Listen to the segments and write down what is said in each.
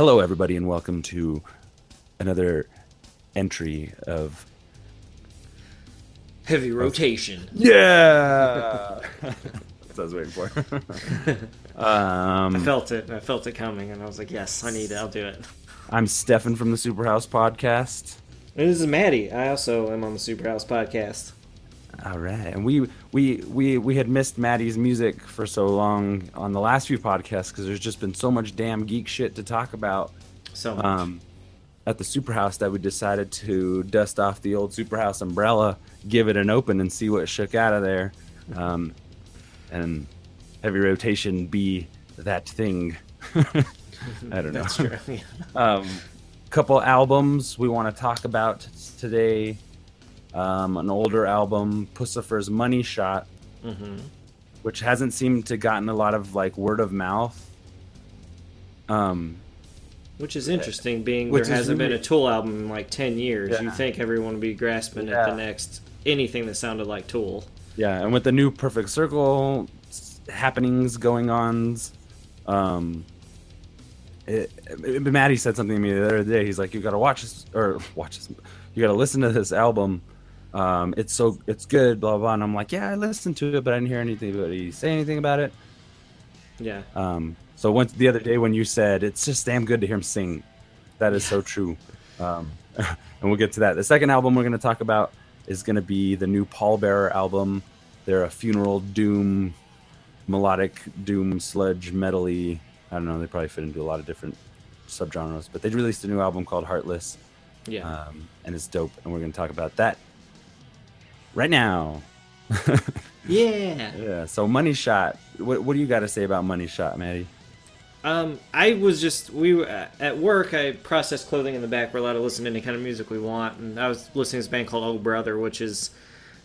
Hello, everybody, and welcome to another entry of Heavy rotation. Yeah. That's what I was waiting for. um, I felt it. I felt it coming, and I was like, "Yes, I need it. I'll do it." I'm Stefan from the Superhouse Podcast. And this is Maddie. I also am on the Superhouse podcast. All right, and we we we we had missed Maddie's music for so long on the last few podcasts because there's just been so much damn geek shit to talk about. So much. um, at the Superhouse that we decided to dust off the old Superhouse umbrella, give it an open, and see what shook out of there, um, and heavy rotation be that thing. I don't know. that's true. Yeah. Um, couple albums we want to talk about today. Um, an older album, Puscifer's Money Shot, hmm which hasn't seemed to gotten a lot of like word of mouth. Um, Which is interesting, being there hasn't been a Tool album in like ten years. You Yeah. think everyone would be grasping at the next anything that sounded like Tool. Yeah, and with the new Perfect Circle happenings going on, um, it, it- Maddie said something to me the other day. He's like, "You got to watch this, or watch this. You got to listen to this album. Um, it's so it's good." Blah, blah blah. And I'm like, "Yeah, I listened to it, but I didn't hear he say anything about it." Yeah. Um, so once the other day when you said it's just damn good to hear him sing, that is so true. Um, and we'll get to that. The second album we're going to talk about is going to be the new Pallbearer album. They're a funeral doom, melodic doom sludge metally. I don't know. They probably fit into a lot of different subgenres, but they released a new album called Heartless, Yeah. um, and it's dope. And we're going to talk about that right now. yeah. Yeah. So Money Shot. What, what do you got to say about Money Shot, Maddie? Um, I was just we were uh, at work. I process clothing in the back. We're allowed to listen to any kind of music we want, and I was listening to this band called Oh Brother, which is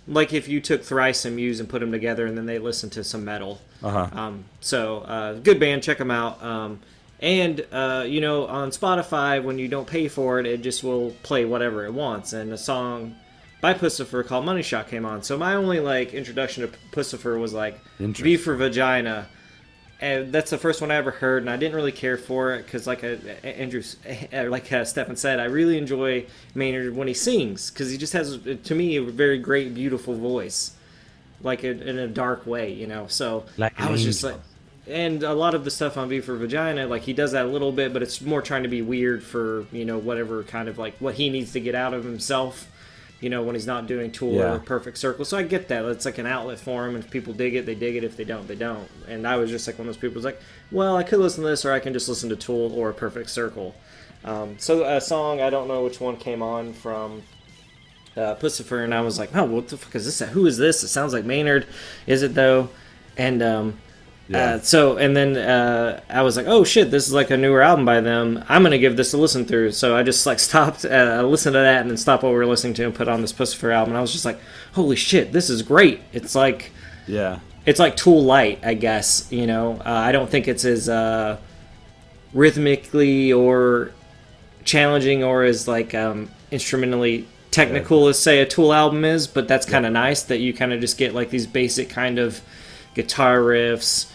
like if you took Thrice and Muse and put them together, and then they listened to some metal. Uh-huh. Um, so uh, good band, check them out. Um, and uh, you know, on Spotify, when you don't pay for it, it just will play whatever it wants. And a song by Puscifer called Money Shot came on. So my only like introduction to Puscifer was like. V for Vagina. And that's the first one I ever heard, and I didn't really care for it because, like uh, Andrew, uh, like uh, Stefan said, I really enjoy Maynard when he sings because he just has, to me, a very great, beautiful voice, like in, in a dark way, you know. So Like I was just like, and a lot of the stuff on V for Vagina, like he does that a little bit, but it's more trying to be weird for you know whatever kind of like what he needs to get out of himself. You know, when he's not doing Tool Yeah. or Perfect Circle. So I get that. It's like an outlet for him. And if people dig it, they dig it. If they don't, they don't. And I was just like one of those people who's like, well, I could listen to this or I can just listen to Tool or Perfect Circle. Um, so a song, I don't know which one came on from uh, Puscifer, and I was like, oh, what the fuck is this? Who is this? It sounds like Maynard. Is it though? And um, Yeah. uh, so, and then uh, I was like, oh shit, this is like a newer album by them. I'm gonna give this a listen through. So I just like stopped, uh, listened to that, and then stopped what we were listening to and put on this Puscifer album. And I was just like, holy shit, this is great. It's like Yeah. it's like Tool Light, I guess. You know, uh, I don't think it's as uh, rhythmically or challenging or as like um, instrumentally technical as say a Tool album is, but that's kind of nice that you kind of just get like these basic kind of guitar riffs,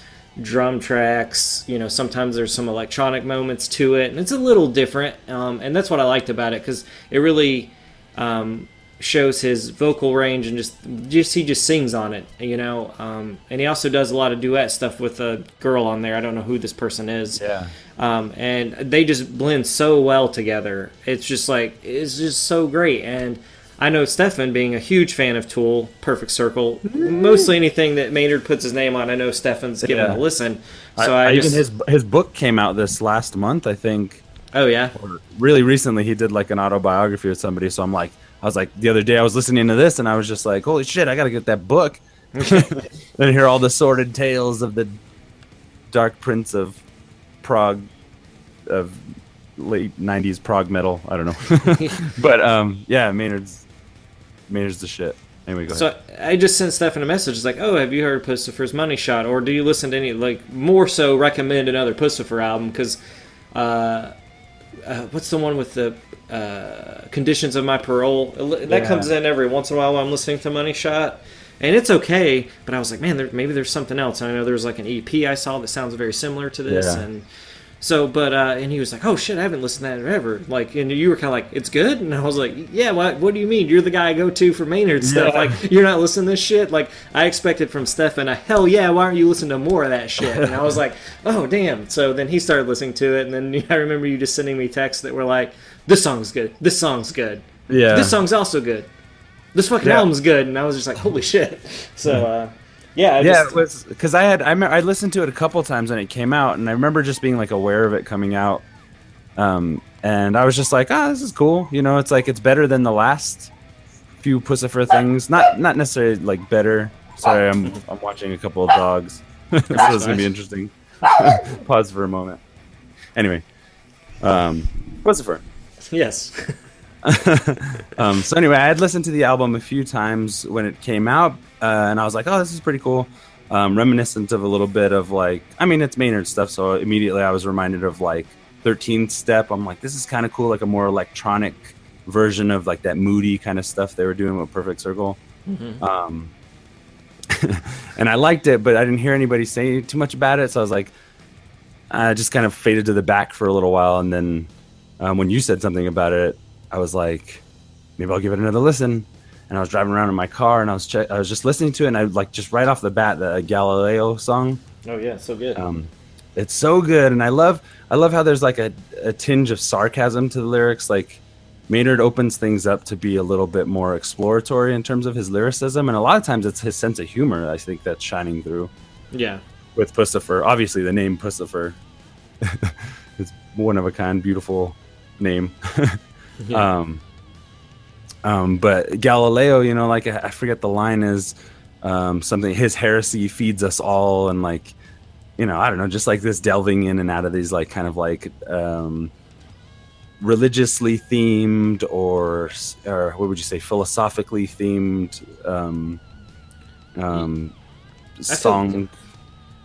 drum tracks. You know, sometimes there's some electronic moments to it, and it's a little different. Um, and that's what I liked about it because it really um, shows his vocal range and just just he just sings on it. You know, um, and he also does a lot of duet stuff with a girl on there. I don't know who this person is. Yeah. Um, and they just blend so well together. It's just like it's just so great. And I know Stefan, being a huge fan of Tool, Perfect Circle, mostly anything that Maynard puts his name on, I know Stefan's given Yeah. a listen. I, So I, I just, even his his book came out this last month, I think. oh yeah, Or really recently, he did like an autobiography with somebody. So I'm like, I was like, the other day I was listening to this, and I was just like, holy shit, I gotta get that book. and hear all the sordid tales of the Dark Prince of Prague, of late '90s prog metal. I don't know, but um, yeah, Maynard's Maynard's the shit. Anyway, go ahead. So I just sent Stefan a message. It's like, oh, have you heard Puscifer's Money Shot, or do you listen to any like more so recommend another Puscifer album? Because uh, uh, what's the one with the uh, conditions of my parole? That Yeah. comes in every once in a while while I'm listening to Money Shot. And it's okay, but I was like, man, there, maybe there's something else. And I know there's like an EP I saw that sounds very similar to this, Yeah. and So, but uh, and he was like, "Oh shit, I haven't listened to that ever." Like, and you were kind of like, "It's good," and I was like, "Yeah, what? What do you mean? You're the guy I go to for Maynard stuff. Yeah. Like, you're not listening to this shit." Like, I expected from Stefan a hell yeah, why aren't you listening to more of that shit? And I was like, "Oh damn!" So then he started listening to it, and then I remember you just sending me texts that were like, "This song's good. This song's good. Yeah. This song's also good. This fucking Yeah. album's good." And I was just like, "Holy shit!" So, uh, yeah, I yeah, just, it was because I had I, me- I listened to it a couple times when it came out, and I remember just being like aware of it coming out, um, and I was just like, ah, this is cool. You know, it's like it's better than the last few Puscifer things. Not not necessarily like better. Sorry, I'm I'm watching a couple of dogs. so it's gonna be interesting. Pause for a moment. Anyway, um, Puscifer. yes, um, so anyway, I had listened to the album a few times when it came out, uh, and I was like, "Oh, this is pretty cool." Um, reminiscent of a little bit of like, I mean, it's Maynard stuff, so immediately I was reminded of like 13th Step. I'm like, this is kind of cool, like a more electronic version of like that moody kind of stuff they were doing with Perfect Circle. Um, and I liked it, but I didn't hear anybody say too much about it, so I was like, I just kind of faded to the back for a little while, and then um, when you said something about it, I was like, maybe I'll give it another listen. And I was driving around in my car, and I was che- I was just listening to it, and I like just right off the bat the Galileo song. oh yeah, so good. Um, it's so good, and I love I love how there's like a, a tinge of sarcasm to the lyrics. Like Maynard opens things up to be a little bit more exploratory in terms of his lyricism, and a lot of times it's his sense of humor. I think that's shining through yeah, with Puscifer. Obviously, the name Puscifer is one of a kind, beautiful name. yeah. um, um, but Galileo, you know, like I I forget the line is um, something. His heresy feeds us all, and like, you know, I don't know, just like this delving in and out of these like kind of like um, religiously themed or or what would you say, philosophically themed um, um, feel- song.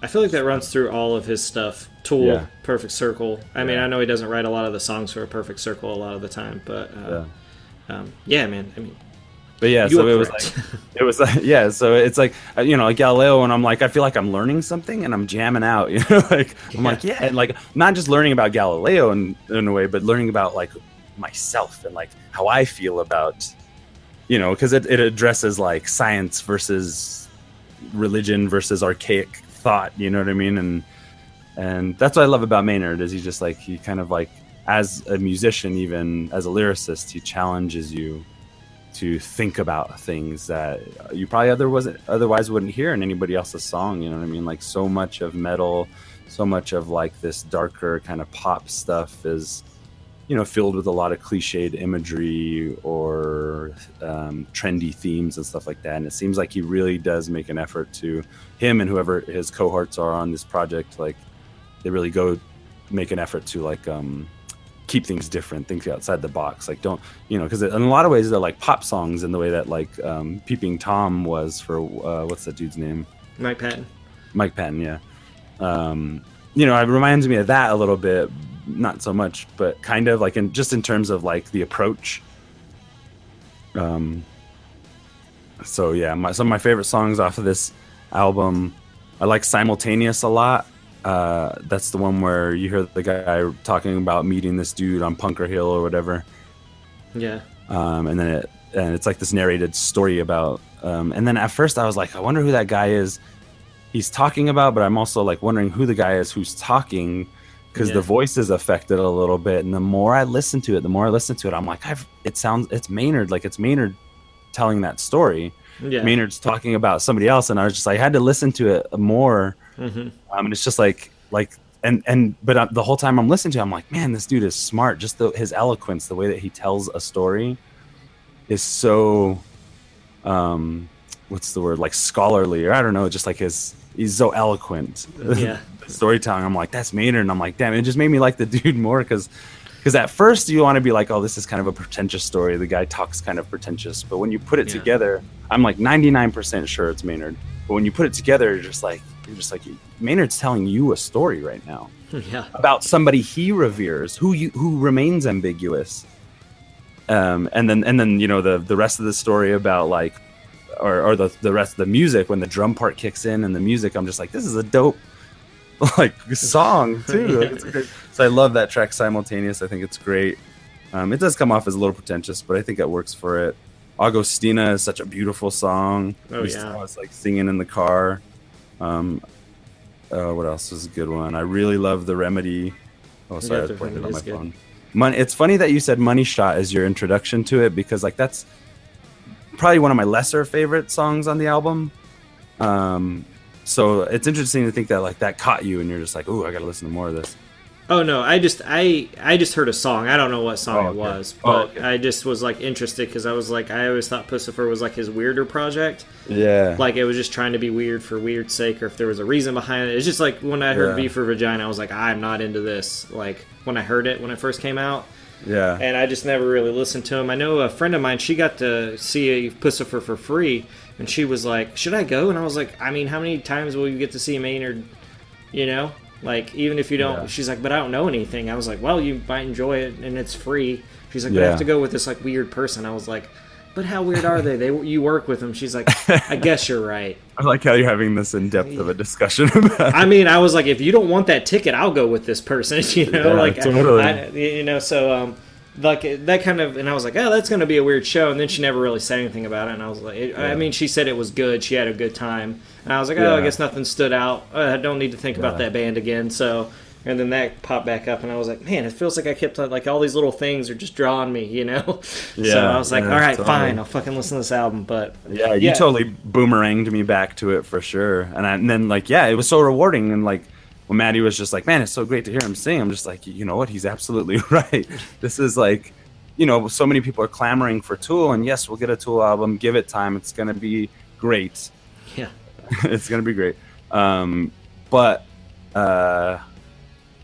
I feel like that runs through all of his stuff. Tool, Yeah. Perfect Circle. I mean, I know he doesn't write a lot of the songs for a Perfect Circle a lot of the time, but uh, Yeah. um, yeah, man. I mean, But yeah, You so it was correct. like it was like yeah, so it's like uh, you know, like Galileo, and I'm like, I feel like I'm learning something, and I'm jamming out, you know, like I'm like yeah, and like not just learning about Galileo in in a way, but learning about like myself and like how I feel about, you know, because it it addresses like science versus religion versus archaic thought, you know what I mean, and and that's what I love about Maynard is he just like he kind of like as a musician, even as a lyricist, he challenges you to think about things that you probably otherwise otherwise wouldn't hear in anybody else's song. You know what I mean? Like so much of metal, so much of like this darker kind of pop stuff is, you know, filled with a lot of cliched imagery or um, trendy themes and stuff like that. And it seems like he really does make an effort to him and whoever his cohorts are on this project. Like they really go make an effort to like um, keep things different, think outside the box. Like don't you know? Because in a lot of ways they're like pop songs in the way that like um, Peeping Tom was for uh, what's that dude's name? Mike Patton. Mike Patton. Yeah. Um, you know, it reminds me of that a little bit. Not so much, but kind of like in just in terms of like the approach. Um. So yeah, my, some of my favorite songs off of this album, I like "Simultaneous" a lot. Uh, that's the one where you hear the guy talking about meeting this dude on Punker Hill or whatever Yeah. um, and then it and it's like this narrated story about um, and then at first i was like i wonder who that guy is he's talking about but i'm also like wondering who the guy is who's talking because Yeah. the voice is affected a little bit and the more i listen to it the more i listen to it i'm like I've, it sounds it's maynard like it's maynard telling that story Yeah. maynard's talking about somebody else and i was just like, i had to listen to it more hmm um, and it's just like like and and but uh, the whole time I'm listening to, it, I'm like, man, this dude is smart. Just the, his eloquence, the way that he tells a story, is so, um, what's the word? Like scholarly, or I don't know, just like his he's so eloquent. Yeah. storytelling. I'm like, that's Maynard, and I'm like, damn, it just made me like the dude more because. Because at first you want to be like, oh, this is kind of a pretentious story. The guy talks kind of pretentious, but when you put it Yeah. together, I'm like 99% sure it's Maynard. But when you put it together, you're just like, you're just like, Maynard's telling you a story right now Yeah. about somebody he reveres, who you who remains ambiguous. Um, and then and then you know the the rest of the story about like, or or the the rest of the music when the drum part kicks in and the music, I'm just like, this is a dope like song too. Great. So I love that track simultaneous. I think it's great. Um, it does come off as a little pretentious, but I think it works for it. Agostina is such a beautiful song. Oh, yeah. I was like singing in the car. Um, uh, what else is a good one? I really love the remedy. Oh, sorry, I was it on my good. phone. Money, it's funny that you said Money Shot as your introduction to it because like that's probably one of my lesser favorite songs on the album. Um, so it's interesting to think that like that caught you and you're just like, oh, I got to listen to more of this. Oh no, I just I I just heard a song. I don't know what song Oh, it okay. was, Oh, but okay. I just was like interested because I was like I always thought Puscifer was like his weirder project. Yeah, Like it was just trying to be weird for weird's sake, or if there was a reason behind it. It's just like when I heard Yeah. V for Vagina, I was like I'm not into this. Like when I heard it when it first came out, yeah, and I just never really listened to him. I know a friend of mine, she got to see Puscifer for free, and she was like, "Should I go?" And I was like, "I mean, how many times will you get to see Maynard? You know, like even if you don't." Yeah. She's like, "But I don't know anything." I was like, "Well, you might enjoy it, and it's free." She's like, "But I have to go with this like weird person." I was like. But how weird are they? They you work with them. She's like, I guess you're right. I like how you're having this in depth of a discussion about. I mean, I was like, if you don't want that ticket, I'll go with this person. You know, Yeah, like totally. I, you know, so um, like that kind of, and I was like, oh, that's going to be a weird show. And then she never really said anything about it. And I was like, it, I mean, she said it was good. She had a good time. And I was like, oh, I guess nothing stood out. Uh, I don't need to think about that band again. So. And then that popped back up, and I was like, "Man, it feels like I kept like all these little things are just drawing me, you know." yeah, so I was like, yeah, "All right, totally. fine, I'll fucking listen to this album." But Yeah, you totally boomeranged me back to it for sure. And, I, and then like, yeah, it was so rewarding. And like, when Maddie was just like, "Man, it's so great to hear him sing," I'm just like, you know what? He's absolutely right. This is like, you know, so many people are clamoring for Tool, and yes, we'll get a Tool album. Give it time; it's gonna be great. yeah, it's gonna be great. Um, but uh,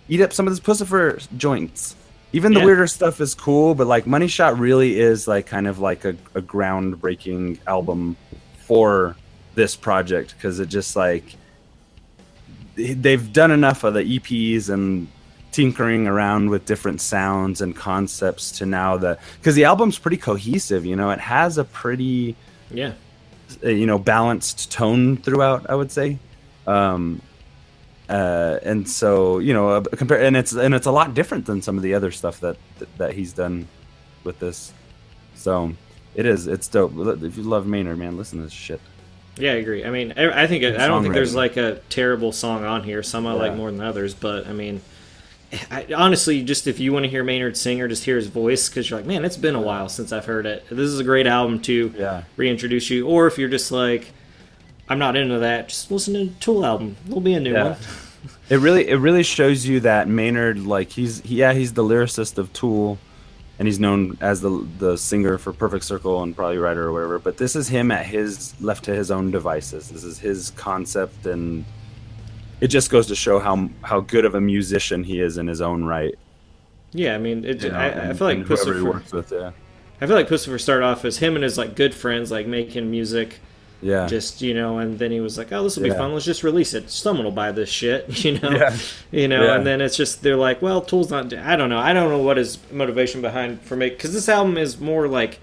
eat up some of this Puscifer joints. Even the Yeah. weirder stuff is cool, but like Money Shot really is like kind of like a, a groundbreaking album for this project because it just like they've done enough of the EPs and tinkering around with different sounds and concepts to now that because the album's pretty cohesive you know it has a pretty yeah, uh, you know balanced tone throughout i would say. Um uh and so you know uh, compare and it's and it's a lot different than some of the other stuff that that he's done with this. So it is it's dope. If you love maynard man listen to this shit Yeah, I agree. I mean, I I think I don't think there's like a terrible song on here. Some I like more than others, but I mean, I, honestly, just if you want to hear Maynard Singer, just hear his voice, because you're like, man, it's been a while since I've heard it. This is a great album to Yeah. reintroduce you. Or if you're just like, I'm not into that, just listen to the Tool album. There'll be a new Yeah. one. it really it really shows you that maynard like he's yeah he's the lyricist of tool and he's known as the the singer for perfect circle and probably writer or whatever but this is him at his left to his own devices this is his concept and it just goes to show how how good of a musician he is in his own right Yeah, I mean, it, you know, I, I feel like Puscifer. with yeah I feel like Puscifer started off as him and his like good friends, like making music. Yeah. Just you know and then he was like oh this will be fun. Let's just release it. Someone will buy this shit you know? Yeah. you know Yeah. and then it's just they're like well tool's not i don't know. I don't know what his motivation behind for me because this album is more like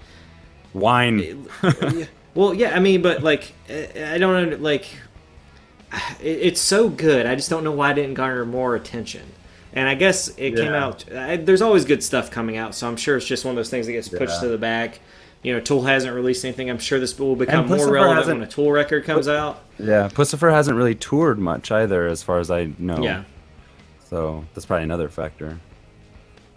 wine. Well yeah i mean but like i I don't know like it's so good i just don't know why it didn't garner more attention. And i guess it came out I, there's always good stuff coming out so i'm sure it's just one of those things that gets pushed Yeah. to the back you know tool hasn't released anything i'm sure this will become more relevant when a tool record comes out yeah puscifer hasn't really toured much either as far as i know yeah so that's probably another factor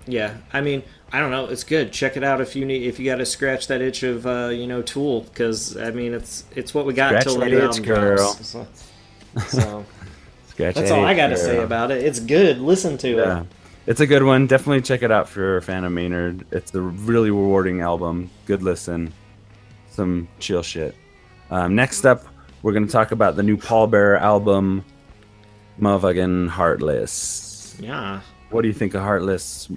Yeah, I mean, I don't know. It's good. Check it out if you need if you got to scratch that itch of uh, you know Tool because I mean it's it's what we got until the new album girl. drops. So, Scratch that's that all I got to say about it. It's good. Listen to Yeah, it. It's a good one. Definitely check it out if you're a fan of Maynard. It's a really rewarding album. Good listen. Some chill shit. Um, next up, we're gonna talk about the new Pallbearer album, motherfucking Heartless. Yeah. What do you think of Heartless?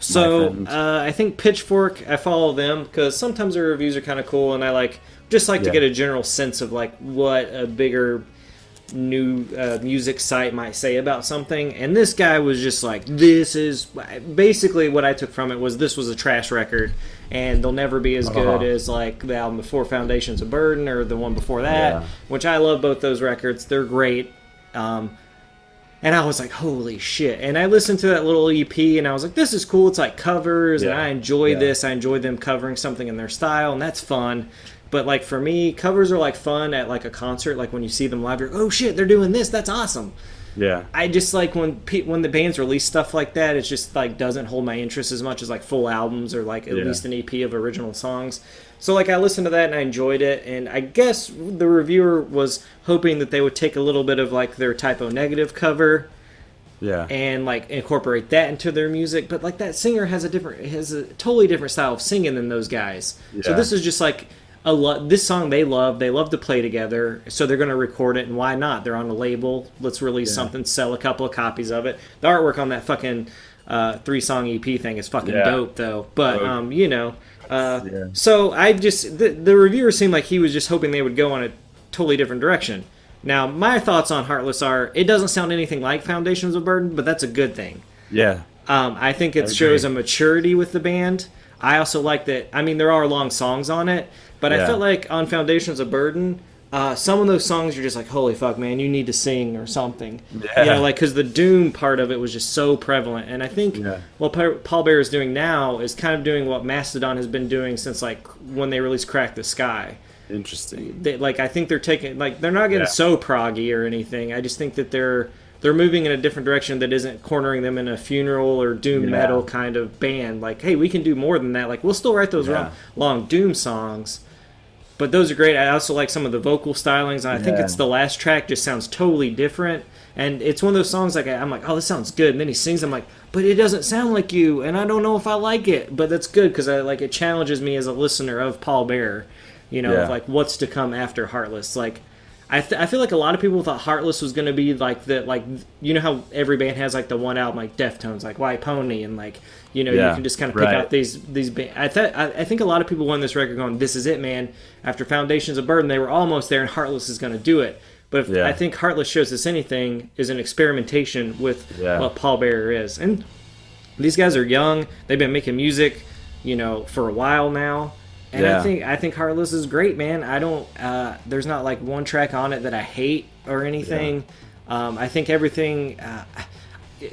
So uh, I think Pitchfork. I follow them because sometimes their reviews are kind of cool, and I like just like to get a general sense of like what a bigger new uh, music site might say about something. And this guy was just like, "This is basically what I took from it was this was a trash record, and they'll never be as good Uh-huh. as like the album before Foundations of Burden or the one before that." Yeah. Which I love both those records. They're great. Um, and I was like, holy shit! And I listened to that little EP, and I was like, this is cool. It's like covers, and I enjoy Yeah. this. I enjoy them covering something in their style, and that's fun. But like for me, covers are like fun at like a concert. Like when you see them live, you're oh shit, they're doing this. That's awesome. Yeah. I just like when pe- when the bands release stuff like that. It just like doesn't hold my interest as much as like full albums or like at Yeah. least an EP of original songs. So like I listened to that and I enjoyed it. And I guess the reviewer was hoping that they would take a little bit of like their Type O Negative cover Yeah. and like incorporate that into their music. But like that singer has a different has a totally different style of singing than those guys. So this is just like lo- this song they love. They love to play together, so they're going to record it. And why not? They're on a label. Let's release Yeah. something, sell a couple of copies of it. The artwork on that fucking uh, three song EP thing is fucking Yeah. dope, though. But Dope. um, you know. Uh, Yeah. So I just the, the reviewer seemed like he was just hoping they would go on a totally different direction. Now my thoughts on Heartless are it doesn't sound anything like Foundations of Burden, but that's a good thing. Yeah. Um, I think it shows a maturity with the band. I also like that. I mean, there are long songs on it, but I felt like on Foundations of Burden, uh, some of those songs you're just like, holy fuck, man, you need to sing or something. You Yeah. know, like because the doom part of it was just so prevalent, and I think Yeah. what Paul Bear is doing now is kind of doing what Mastodon has been doing since like when they released Crack the Skye Interesting. they, like I think they're taking like they're not getting Yeah. so proggy or anything. I just think that they're they're moving in a different direction that isn't cornering them in a funeral or doom Yeah. metal kind of band. Like, hey, we can do more than that. Like, we'll still write those Yeah. long, long doom songs, but those are great. I also like some of the vocal stylings, and I think it's the last track just sounds totally different. And it's one of those songs like I'm like, oh, this sounds good. And then he sings, I'm like, but it doesn't sound like you, and I don't know if I like it. But that's good because I like it challenges me as a listener of Paul Bear, you know, Yeah. of like what's to come after Heartless. Like, I, th- I feel like a lot of people thought Heartless was going to be like the like you know how every band has like the one album like Deftones like White Pony and like you know you can just kind of pick right. out these these ba- I thought I, I think a lot of people won this record going this is it man after Foundations of Burden they were almost there and Heartless is going to do it but if, Yeah. I think Heartless shows us anything is an experimentation with Yeah. what Pallbearer is and these guys are young they've been making music you know for a while now and I think I think Heartless is great, man. I don't. Uh, there's not like one track on it that I hate or anything. Um, I think everything. Uh,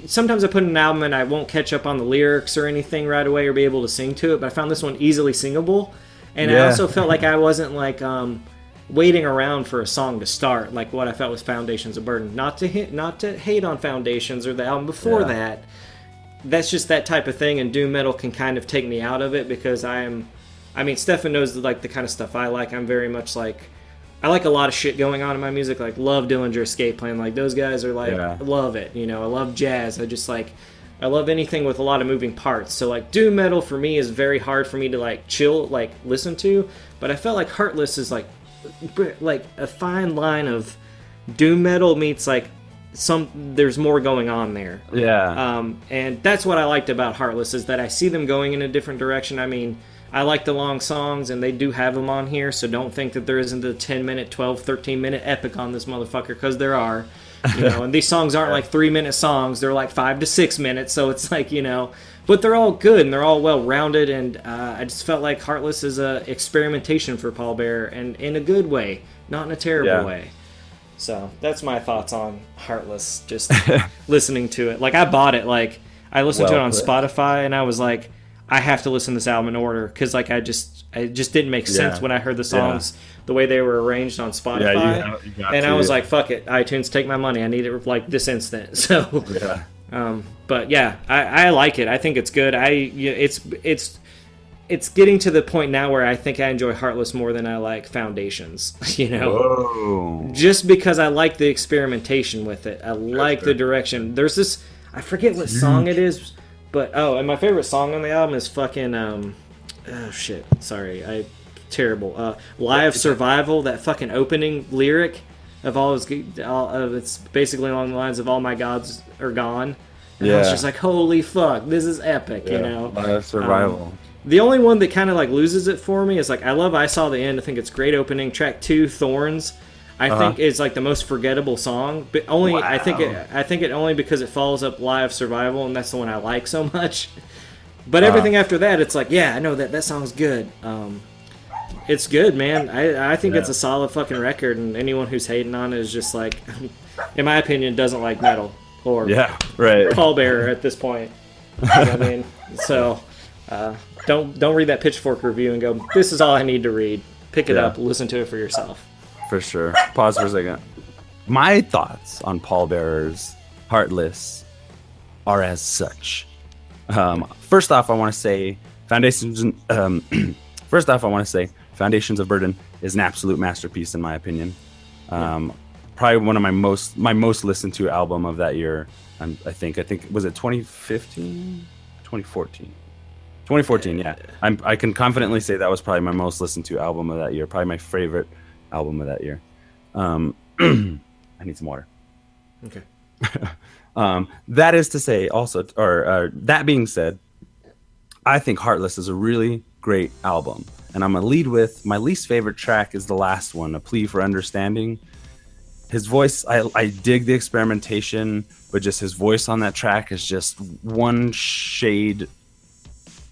sometimes I put an album and I won't catch up on the lyrics or anything right away or be able to sing to it. But I found this one easily singable, and I also felt like I wasn't like um, waiting around for a song to start, like what I felt was Foundations of Burden. Not to hit, not to hate on Foundations or the album before Yeah. that. That's just that type of thing, and doom metal can kind of take me out of it because I am. I mean, Stefan knows like the kind of stuff I like. I'm very much like. I like a lot of shit going on in my music. Like love Dillinger Escape Plan. Like those guys are like Yeah. love it. You know, I love jazz. I just like I love anything with a lot of moving parts. So like doom metal for me is very hard for me to like chill like listen to. But I felt like Heartless is like like a fine line of doom metal meets like some there's more going on there. Yeah. Um, and that's what I liked about Heartless is that I see them going in a different direction. I mean, I like the long songs and they do have them on here, so don't think that there isn't a 10 minute, 12, 13 minute epic on this motherfucker because there are. You know, and these songs aren't like three minute songs, they're like five to six minutes, so it's like, you know, but they're all good and they're all well rounded. And uh, I just felt like Heartless is a experimentation for Paul Bear and in a good way, not in a terrible Yeah. way. So that's my thoughts on Heartless. Just listening to it, like I bought it, like I listened to it on put. Spotify, and I was like, I have to listen to this album in order because like I just, it just didn't make sense Yeah. when I heard the songs the way they were arranged on Spotify. Yeah, you, you and I to. was like, "Fuck it, iTunes, take my money. I need it like this instant." So, yeah. um, but yeah, I, I like it. I think it's good. I it's it's it's getting to the point now where I think I enjoy Heartless more than I like Foundations. You know, Whoa. just because I like the experimentation with it. I like the direction. There's this I forget what song it is, but oh, and my favorite song on the album is fucking um oh shit. Sorry. I terrible. Uh Lie of Survival, that fucking opening lyric of all his all of it's basically along the lines of all my gods are gone. And I was just like, holy fuck, this is epic, you know. Uh, survival. The only one that kind of like loses it for me is like I love I saw the end. I think it's great opening. Track two, Thorns, I Uh-huh. think is like the most forgettable song. But only I think it I think it only because it follows up Lie of Survival, and that's the one I like so much. But Uh-huh. everything after that, it's like yeah, I know that that song's good. Um, it's good, man. I I think it's a solid fucking record, and anyone who's hating on it is just like, in my opinion, doesn't like metal. or Yeah, right. pallbearer at this point. You know I mean, so uh, don't don't read that Pitchfork review and go, "This is all I need to read." Pick it Yeah. up, listen to it for yourself. For sure. Pause for a second. My thoughts on pallbearers, Heartless, are as such. Um, first off, I want to say Foundations. Um, first off, I want to say Foundations of Burden is an absolute masterpiece in my opinion. Um, Probably one of my most my most listened to album of that year. I'm, I think I think was it 2015, 2014. 2014, yeah. I'm, I can confidently say that was probably my most listened to album of that year. Probably my favorite album of that year. Um, I need some water. Okay. Um, that is to say, also, or uh, that being said, I think Heartless is a really great album. And I'm going to lead with my least favorite track is the last one, A Plea for Understanding. His voice, I, I dig the experimentation, but just his voice on that track is just one shade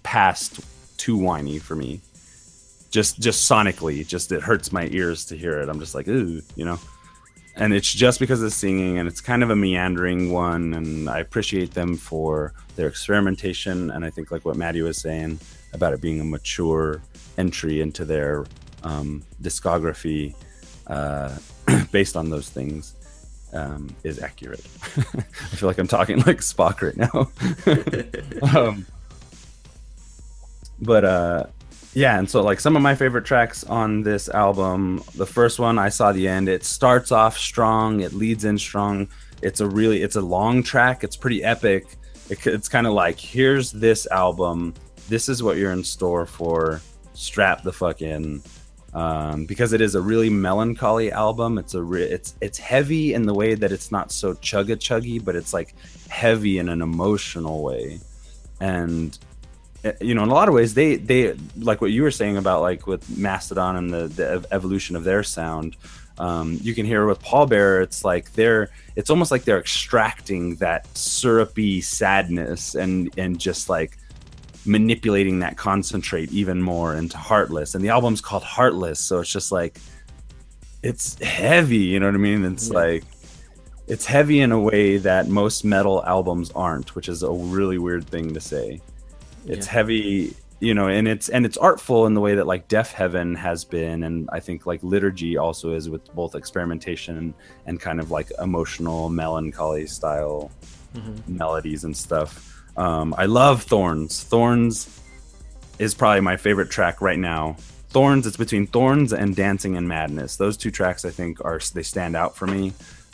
past too whiny for me. Just just sonically, just it hurts my ears to hear it. I'm just like, ooh, you know? And it's just because of the singing and it's kind of a meandering one and i appreciate them for their experimentation and i think like what maddie was saying about it being a mature entry into their um, discography uh, based on those things um, is accurate. I feel like i'm talking like spock right now. Um, but uh yeah and so like some of my favorite tracks on this album the first one i saw the end it starts off strong it leads in strong. It's a really it's a long track it's pretty epic. It, it's kind of like here's this album this is what you're in store for strap the fuck in. Um, because it is a really melancholy album it's a re- it's it's heavy in the way that it's not so chugga chuggy but it's like heavy in an emotional way. And you know in a lot of ways they they like what you were saying about like with mastodon and the, the evolution of their sound um, you can hear with pallbearer it's like they're it's almost like they're extracting that syrupy sadness and and just like manipulating that concentrate even more into heartless. And the album's called heartless so it's just like it's heavy you know what i mean? It's Yeah. like it's heavy in a way that most metal albums aren't which is a really weird thing to say it's Yeah. heavy you know and it's and it's artful in the way that like deafheaven has been and i think like liturgy also is with both experimentation and, kind of like emotional melancholy style melodies and stuff. Um, i love thorns. Thorns is probably my favorite track right now. Thorns it's between thorns and dancing and madness. Those two tracks i think are they stand out for me.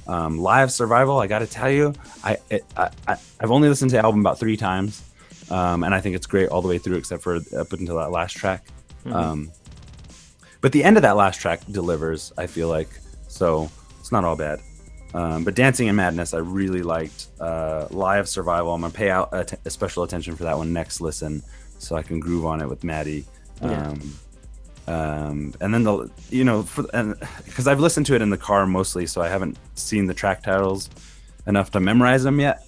Um, lie of survival i gotta tell you I, it, I, I i've only listened to the album about three times um, and I think it's great all the way through, except for up until that last track. Um, but the end of that last track delivers. I feel like so it's not all bad. Um, but Dancing and Madness, I really liked. Uh, Lie of Survival, I'm gonna pay out a, a special attention for that one next listen, so I can groove on it with Maddie. Yeah. Um, um, and then the you know for and because I've listened to it in the car mostly, so I haven't seen the track titles enough to memorize them yet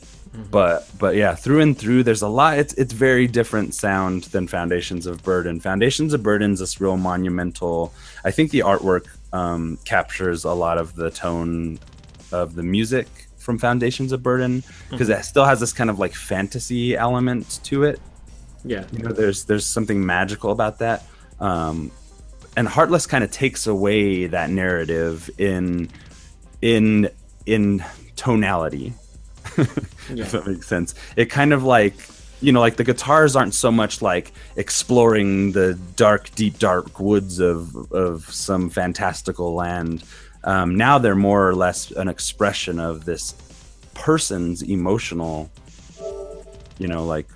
but but yeah through and through there's a lot it's it's very different sound than foundations of burden. Foundations of burden's this real monumental i think the artwork um, captures a lot of the tone of the music from foundations of burden because it still has this kind of like fantasy element to it. Yeah. you know there's there's something magical about that. Um and heartless kind of takes away that narrative in in in tonality if that makes sense. It kind of like you know like the guitars aren't so much like exploring the dark deep dark woods of of some fantastical land. Um, now they're more or less an expression of this person's emotional you know like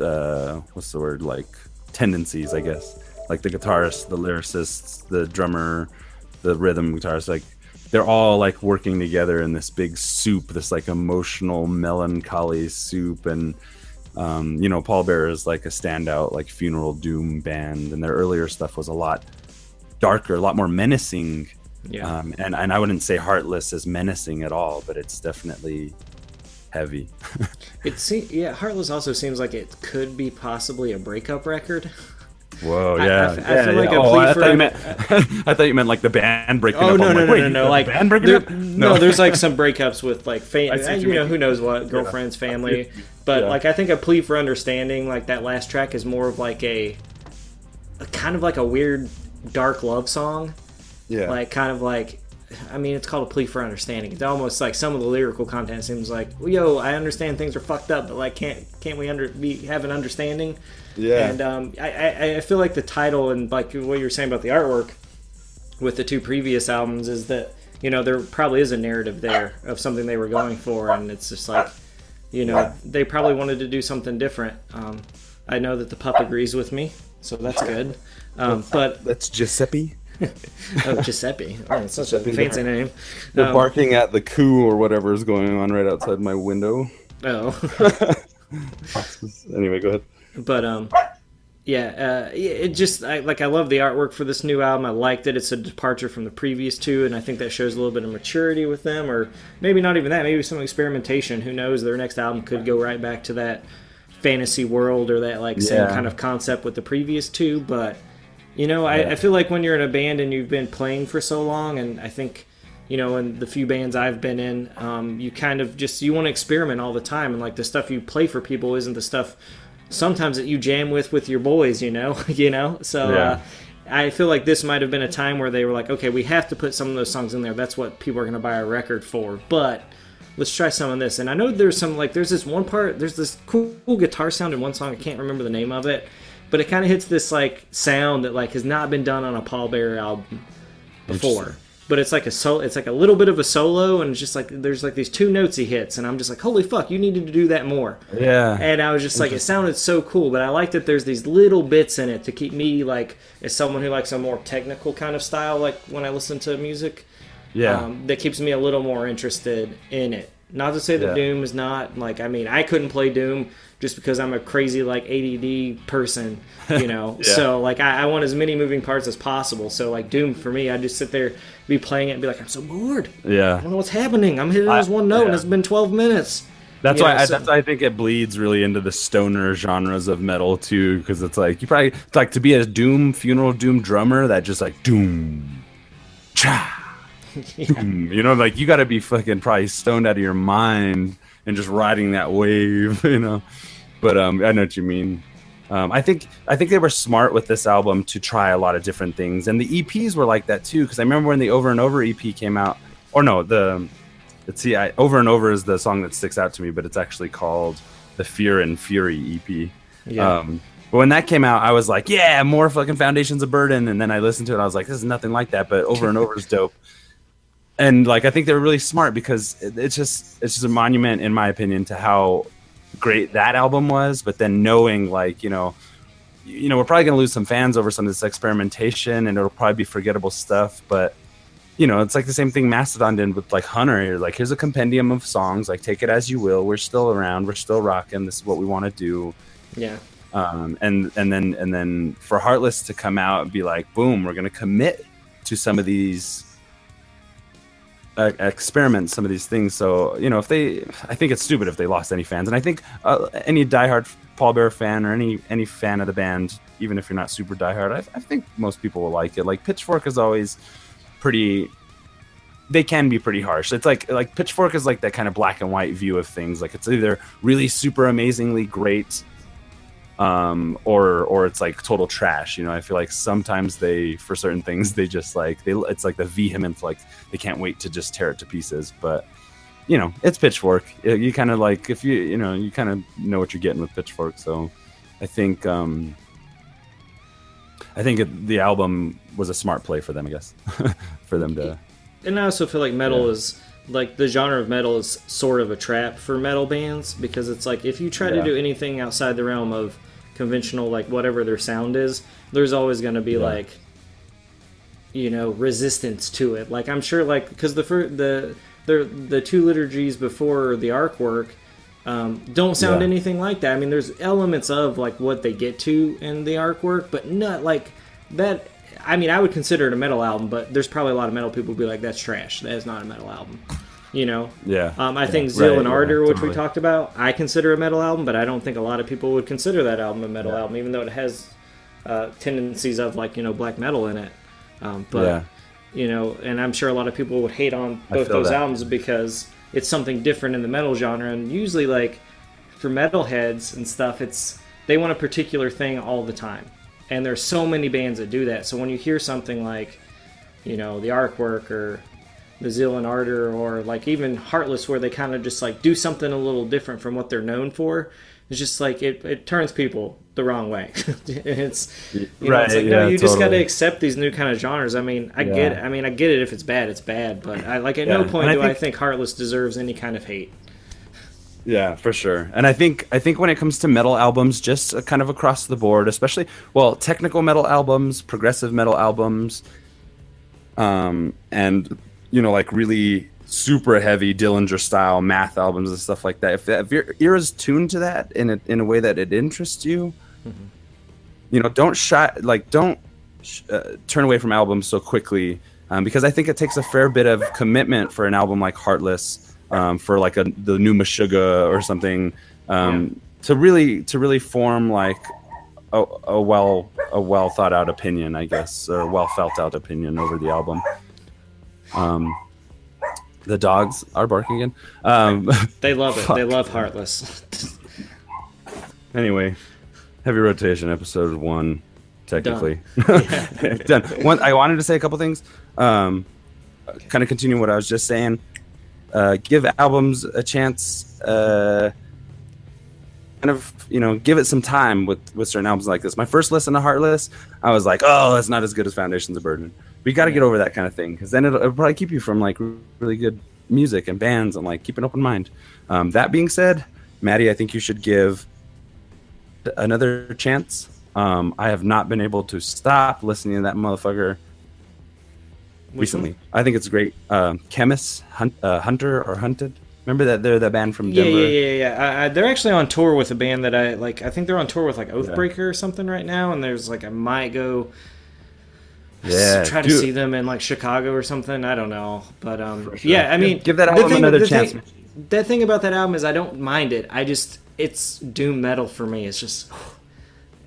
uh, what's the word? Like tendencies i guess. Like the guitarist the lyricists the drummer the rhythm guitarist like they're all like working together in this big soup this like emotional melancholy soup and um, you know pallbearer is like a standout like funeral doom band and their earlier stuff was a lot darker a lot more menacing Yeah. um, and, and i wouldn't say heartless is menacing at all but it's definitely heavy It se- yeah, Heartless also seems like it could be possibly a breakup record. Whoa, I- I yeah, f- I yeah, feel like a Oh, plea I for- thought you meant. I thought you meant like the band breaking Oh up. no I'm no like, no wait, no no! Like band breaking there- up? no, there's like some breakups with like I fam- eh, you you know who knows what girlfriends, family, but Yeah. like I think a plea for understanding, like that last track, is more of like a, a kind of like a weird dark love song, yeah, like kind of like. I mean, it's called a plea for understanding. It's almost like some of the lyrical content seems like, well, "Yo, I understand things are fucked up, but like, can't can't we under be have an understanding?" Yeah, And um, I, I, I feel like the title and like what you were saying about the artwork with the two previous albums is that you know there probably is a narrative there of something they were going for, and it's just like you know they probably wanted to do something different. Um, I know that the pup agrees with me, so that's good. Um, but that's Giuseppe. oh, Giuseppe, oh, it's such a Giuseppe fancy name. They're Um, barking at the coup or whatever is going on right outside my window. oh. Anyway, go ahead. But um yeah uh it just I, like i love the artwork for this new album i liked it it's a departure from the previous two and i think that shows a little bit of maturity with them or maybe not even that maybe some experimentation who knows their next album could go right back to that fantasy world or that like same Yeah. kind of concept with the previous two but you know I, Yeah. I feel like when you're in a band and you've been playing for so long and i think you know in the few bands i've been in um, you kind of just you want to experiment all the time and like the stuff you play for people isn't the stuff sometimes that you jam with with your boys you know you know? So Yeah. uh, i feel like this might have been a time where they were like okay we have to put some of those songs in there. That's what people are going to buy a record for. But let's try some of this. And i know there's some like there's this one part there's this cool, cool guitar sound in one song. I can't remember the name of it. But it kind of hits this like sound that like has not been done on a pallbearer album before but it's like a sol- it's like a little bit of a solo and it's just like there's like these two notes he hits and i'm just like holy fuck you needed to do that more. Yeah, and I was just like, it sounded so cool, but I like that there's these little bits in it to keep me like, as someone who likes a more technical kind of style, like when I listen to music, yeah, um, that keeps me a little more interested in it. Not to say that Yeah. Doom is not like, I mean, I couldn't play Doom just because I'm a crazy like ADD person, you know. Yeah. So like, I, I want as many moving parts as possible. So like Doom for me, I just sit there, be playing it, and be like, I'm so bored. Yeah, I don't know what's happening. I'm hitting I- this one note, and it's been 12 minutes. That's Yeah, why. I, that's why I think it bleeds really into the stoner genres of metal too, because it's like you probably it's like to be a doom funeral doom drummer that just like doom, cha, doom. You know, like you got to be fucking probably stoned out of your mind and just riding that wave. You know, but um, I know what you mean. Um, I think I think they were smart with this album to try a lot of different things, and the EPs were like that too. Because I remember when the Over and Over EP came out, or no, the let's see, I, Over and Over is the song that sticks out to me, but it's actually called the Fear and Fury EP. Yeah. Um, but when that came out, I was like, yeah, more fucking Foundations of Burden. And then I listened to it, and I was like, this is nothing like that, but Over and Over is dope. And like, I think they're really smart because it's just it's just a monument, in my opinion, to how great that album was. But then knowing, like, you know, you know, we're probably gonna lose some fans over some of this experimentation, and it'll probably be forgettable stuff, but you know, it's like the same thing Mastodon did with like Hunter. You're like, here's a compendium of songs. Like, take it as you will. We're still around. We're still rocking. This is what we want to do. Yeah. Um, and and then and then for Heartless to come out and be like, boom, we're gonna commit to some of these experiments, some of these things. So you know, if they, I think it's stupid if they lost any fans. And I think uh, any diehard Paul Bear fan or any any fan of the band, even if you're not super diehard, I, I think most people will like it. Like Pitchfork is always pretty they can be pretty harsh. It's like like Pitchfork is like that kind of black and white view of things. Like it's either really super amazingly great, um, or or it's like total trash. You know, I feel like sometimes they for certain things they just like they it's like the vehement like they can't wait to just tear it to pieces. But you know, it's Pitchfork. You- You kind of like if you you know you kind of know what you're getting with Pitchfork. So I think um, I think it, the album was a smart play for them. I guess for them to. and I also feel like metal Yeah. is like the genre of metal is sort of a trap for metal bands because it's like if you try Yeah. to do anything outside the realm of conventional like whatever their sound is, there's always going to be Yeah. like you know resistance to it. Like I'm sure like because the fir- the the the two liturgies before the Ark Work um, don't sound Yeah. anything like that. I mean, there's elements of like what they get to in the artwork, but not like that. I mean, I would consider it a metal album, but there's probably a lot of metal people who be like, "That's trash. That is not a metal album." You know. Yeah. Um, I think Yeah. Zeal Right, and yeah, Ardor, which we talked about, I consider a metal album, but I don't think a lot of people would consider that album a metal Yeah. album, even though it has uh, tendencies of like you know black metal in it. Um, but Yeah. you know, and I'm sure a lot of people would hate on both those that. albums because it's something different in the metal genre. And usually, like for metalheads and stuff, it's they want a particular thing all the time. And there's so many bands that do that. So when you hear something like, you know, the Ark Work or the Zeal and Ardor or like even Heartless, where they kind of just like do something a little different from what they're known for, it's just like it, it turns people the wrong way. it's you know, Right, it's like yeah, no, you just got to accept these new kind of genres. I mean, I Yeah. get, I mean, I get it if it's bad, it's bad, but I like at Yeah, no point I do I think- think Heartless deserves any kind of hate. Yeah, for sure. And I think I think when it comes to metal albums, just uh, kind of across the board, especially well, technical metal albums, progressive metal albums, um, and you know, like really super heavy Dillinger style math albums and stuff like that. If, if your ear is tuned to that in a, in a way that it interests you, you know, don't shy like don't sh- uh, turn away from albums so quickly um, because I think it takes a fair bit of commitment for an album like Heartless, um, for like a the new Meshuggah or something, um, to really to really form like a, a well a well thought out opinion, I guess, or well felt out opinion over the album. Um, the dogs are barking again. Um, They love it. They love Heartless. Anyway, heavy rotation episode one, technically done. One, I wanted to say a couple things. Um, kind of continue what I was just saying. Uh, give albums a chance. Uh, kind of, you know, give it some time with with certain albums like this. My first listen to Heartless, I was like, oh, that's not as good as Foundations of Burden. We got to get over that kind of thing because then it'll, it'll probably keep you from like really good music and bands and like keep an open mind. Um, that being said, Maddie, I think you should give another chance. Um, I have not been able to stop listening to that motherfucker recently. I think it's great. Um, Khemmis, Hunt, uh, Hunter or Hunted. Remember that they're the band from Yeah, Denver. yeah, yeah, yeah. I, I, they're actually on tour with a band that I like. I think they're on tour with like Oathbreaker or something right now. And there's like I might go Yeah, try to dude. see them in like Chicago or something. I don't know, but um, sure. yeah. I mean, Give- give that album another chance, Thing, the thing about that album is I don't mind it. I just it's doom metal for me. It's just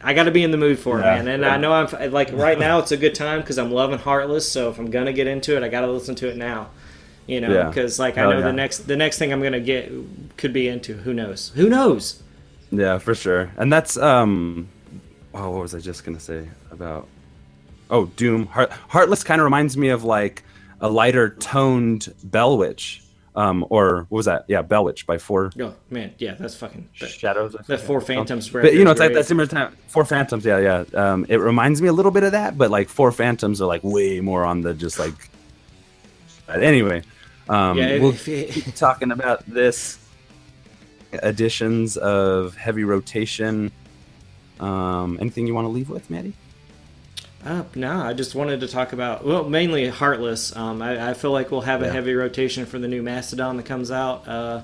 I got to be in the mood for Yeah, it, man. And yeah. I know I'm like right now it's a good time because I'm loving Heartless. So if I'm gonna get into it, I got to listen to it now. You know, because like I know the next the next thing I'm gonna get could be into. Who knows? Who knows? Yeah, for sure. And that's um oh, what was I just gonna say about Oh, Doom. Heart- Heartless kind of reminds me of like a lighter toned Bell Witch. Um, or what was that? Yeah, Bell Witch by four. Four Oh man, yeah, that's fucking. That, Shadows. I that think. Four Phantoms. But you know, it's like that similar time. Four Phantoms, yeah, yeah. Um, it reminds me a little bit of that, but like Four Phantoms are like way more on the just like. But anyway, um, Yeah, we'll if keep talking about this editions of heavy rotation. Um, anything you want to leave with, Maddie? Uh, no, I just wanted to talk about well, mainly Heartless. Um, I, I feel like we'll have a heavy rotation for the new Mastodon that comes out uh,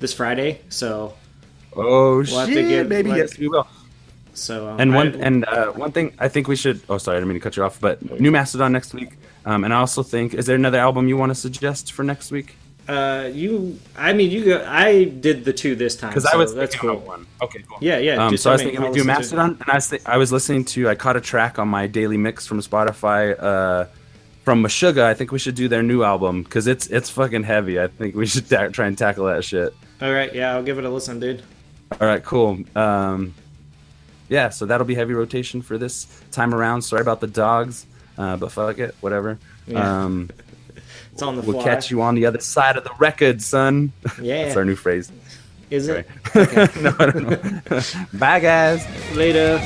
this Friday. So, Oh to shit, get, baby! like- yes, we will. so um, And I- one and uh, one thing I think we should. Oh, sorry, I didn't mean to cut you off. But new Mastodon next week. Um, and I also think, is there another album you want to suggest for next week? Uh, you, I mean, you go. I did the two this time Because so I was that's cool. one. Okay, cool. Yeah, yeah. Um, just so I was tell me, thinking I'll we do listen to. Mastodon, and I was, th- I was listening to. I caught a track on my daily mix from Spotify uh, from Meshuggah. I think we should do their new album because it's it's fucking heavy. I think we should ta- try and tackle that shit. All right, yeah, I'll give it a listen, dude. All right, cool. Um, yeah, so that'll be heavy rotation for this time around. Sorry about the dogs, uh, but fuck it, whatever. Yeah. Um, It's on the we'll fly. catch you on the other side of the record, son. Yeah. That's our new phrase. Is it? no, I don't know. Bye, guys. Later.